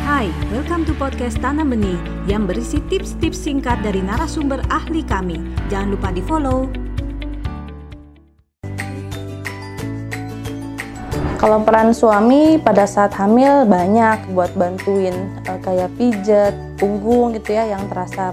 Hai, welcome to podcast Tanam Benih yang berisi tips-tips singkat dari narasumber ahli kami. Jangan lupa di follow. Kalau peran suami pada saat hamil banyak buat bantuin uh, kayak pijet, punggung gitu ya yang terasa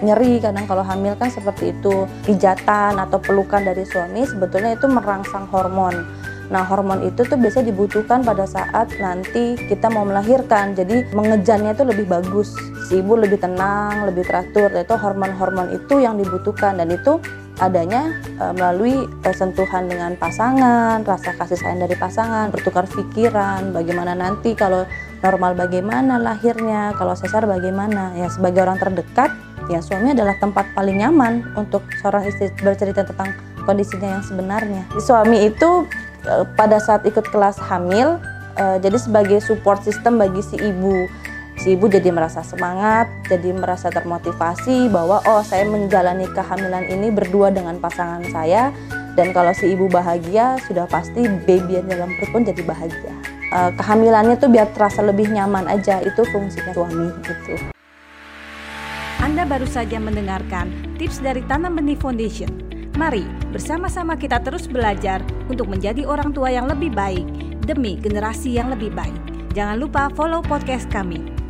nyeri kadang kalau hamil kan seperti itu pijatan atau pelukan dari suami sebetulnya itu merangsang hormon Nah, hormon itu tuh biasanya dibutuhkan pada saat nanti kita mau melahirkan. Jadi mengejannya itu lebih bagus. Si ibu lebih tenang, lebih teratur. Itu hormon-hormon itu yang dibutuhkan dan itu adanya e, melalui e, sentuhan dengan pasangan, rasa kasih sayang dari pasangan, bertukar pikiran, bagaimana nanti kalau normal bagaimana lahirnya, kalau sesar bagaimana. Ya sebagai orang terdekat, ya suami adalah tempat paling nyaman untuk seorang istri bercerita tentang kondisinya yang sebenarnya. Suami itu pada saat ikut kelas hamil uh, jadi sebagai support system bagi si ibu. Si ibu jadi merasa semangat jadi merasa termotivasi bahwa oh saya menjalani kehamilan ini berdua dengan pasangan saya dan kalau si ibu bahagia sudah pasti baby yang dalam perut pun jadi bahagia. Uh, kehamilannya tuh biar terasa lebih nyaman aja itu fungsinya suami gitu. Anda baru saja mendengarkan tips dari Tanam Benih Foundation Mari bersama-sama kita terus belajar untuk menjadi orang tua yang lebih baik demi generasi yang lebih baik. Jangan lupa follow podcast kami.